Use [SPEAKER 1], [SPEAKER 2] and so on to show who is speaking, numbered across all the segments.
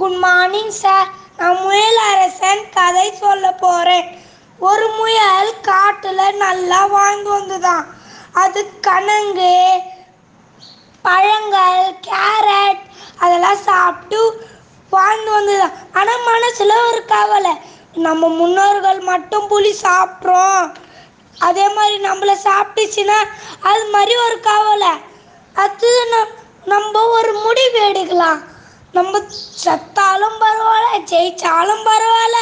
[SPEAKER 1] Good morning sir நான் முயல் அரசன் கதை சொல்ல போகிறேன் ஒரு முயல் காட்டில் நல்லா வாழ்ந்து வந்துதான். அது கணங்கு பழங்கள் கேரட் அதெல்லாம் சாப்பிட்டு வாழ்ந்து வந்ததுதான் ஆனால் மனசில் ஒரு கவலை நம்ம முன்னோர்கள் மட்டும் புலி சாப்பிட்றோம். அதே மாதிரி நம்மள சாப்பிட்டுச்சுன்னா அது மாதிரி ஒரு கவலை. அடுத்தது நம்ம ஒரு முடிவு எடுக்கலாம். நம்ம செத்தாலும் பரவாயில்ல ஜெயிச்சாலும் பரவாயில்ல.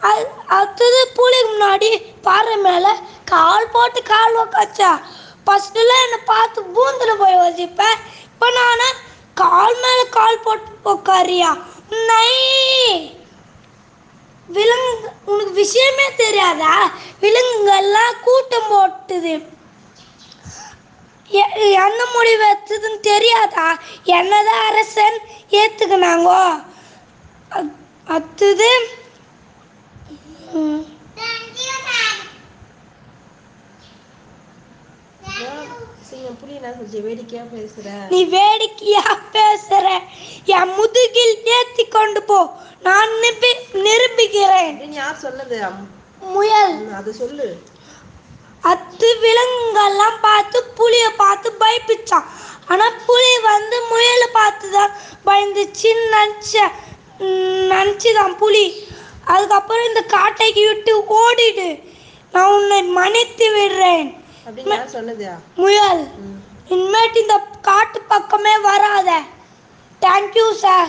[SPEAKER 1] அது- அடுத்தது பூலிக்கு முன்னாடி பாறை மேலே கால் போட்டு கால் உக்காச்சா ஃபர்ஸ்ட்ல என்னை பார்த்து பூந்தில் போய் வசிப்பேன் இப்போ நான் கால் மேலே கால் போட்டு உக்காரியா நை. விலங்கு உனக்கு விஷயமே தெரியாதா? விலங்குகள்லாம் கூட்டம் போட்டுது. எ- என்ன முடிவு எடுத்ததுன்னு தெரியாதா? என்னதான் அரசன் ஏத்துக்கினாங்கோ? அ- அடுத்தது ம்,
[SPEAKER 2] சரி புரியல சொல்லிச்சு? வேடிக்கையா பேசுற?
[SPEAKER 1] நீ வேடிக்கையா பேசுற? என் முதுகில் ஏத்தி கொண்டு போ. நான் நிரூபிக்கிறேன்.
[SPEAKER 2] யார் சொன்னது?
[SPEAKER 1] முயல்.
[SPEAKER 2] அதை சொல்லு.
[SPEAKER 1] அத்து விலங்குகள்லாம் பார்த்து புலியை பார்த்து பயப்பிச்சான். ஆனா புலி வந்து முயலை பார்த்து தான் பயந்துச்சுன்னு நினச்ச நினச்சிதான் புலி. அதுக்கப்புறம் இந்த காட்டைக்கு விட்டு ஓடிடு. நான் உன்னை மன்னித்து விடுறேன். முயல். இனிமேட்டு இந்த காட்டு பக்கமே வராத. Thank you sir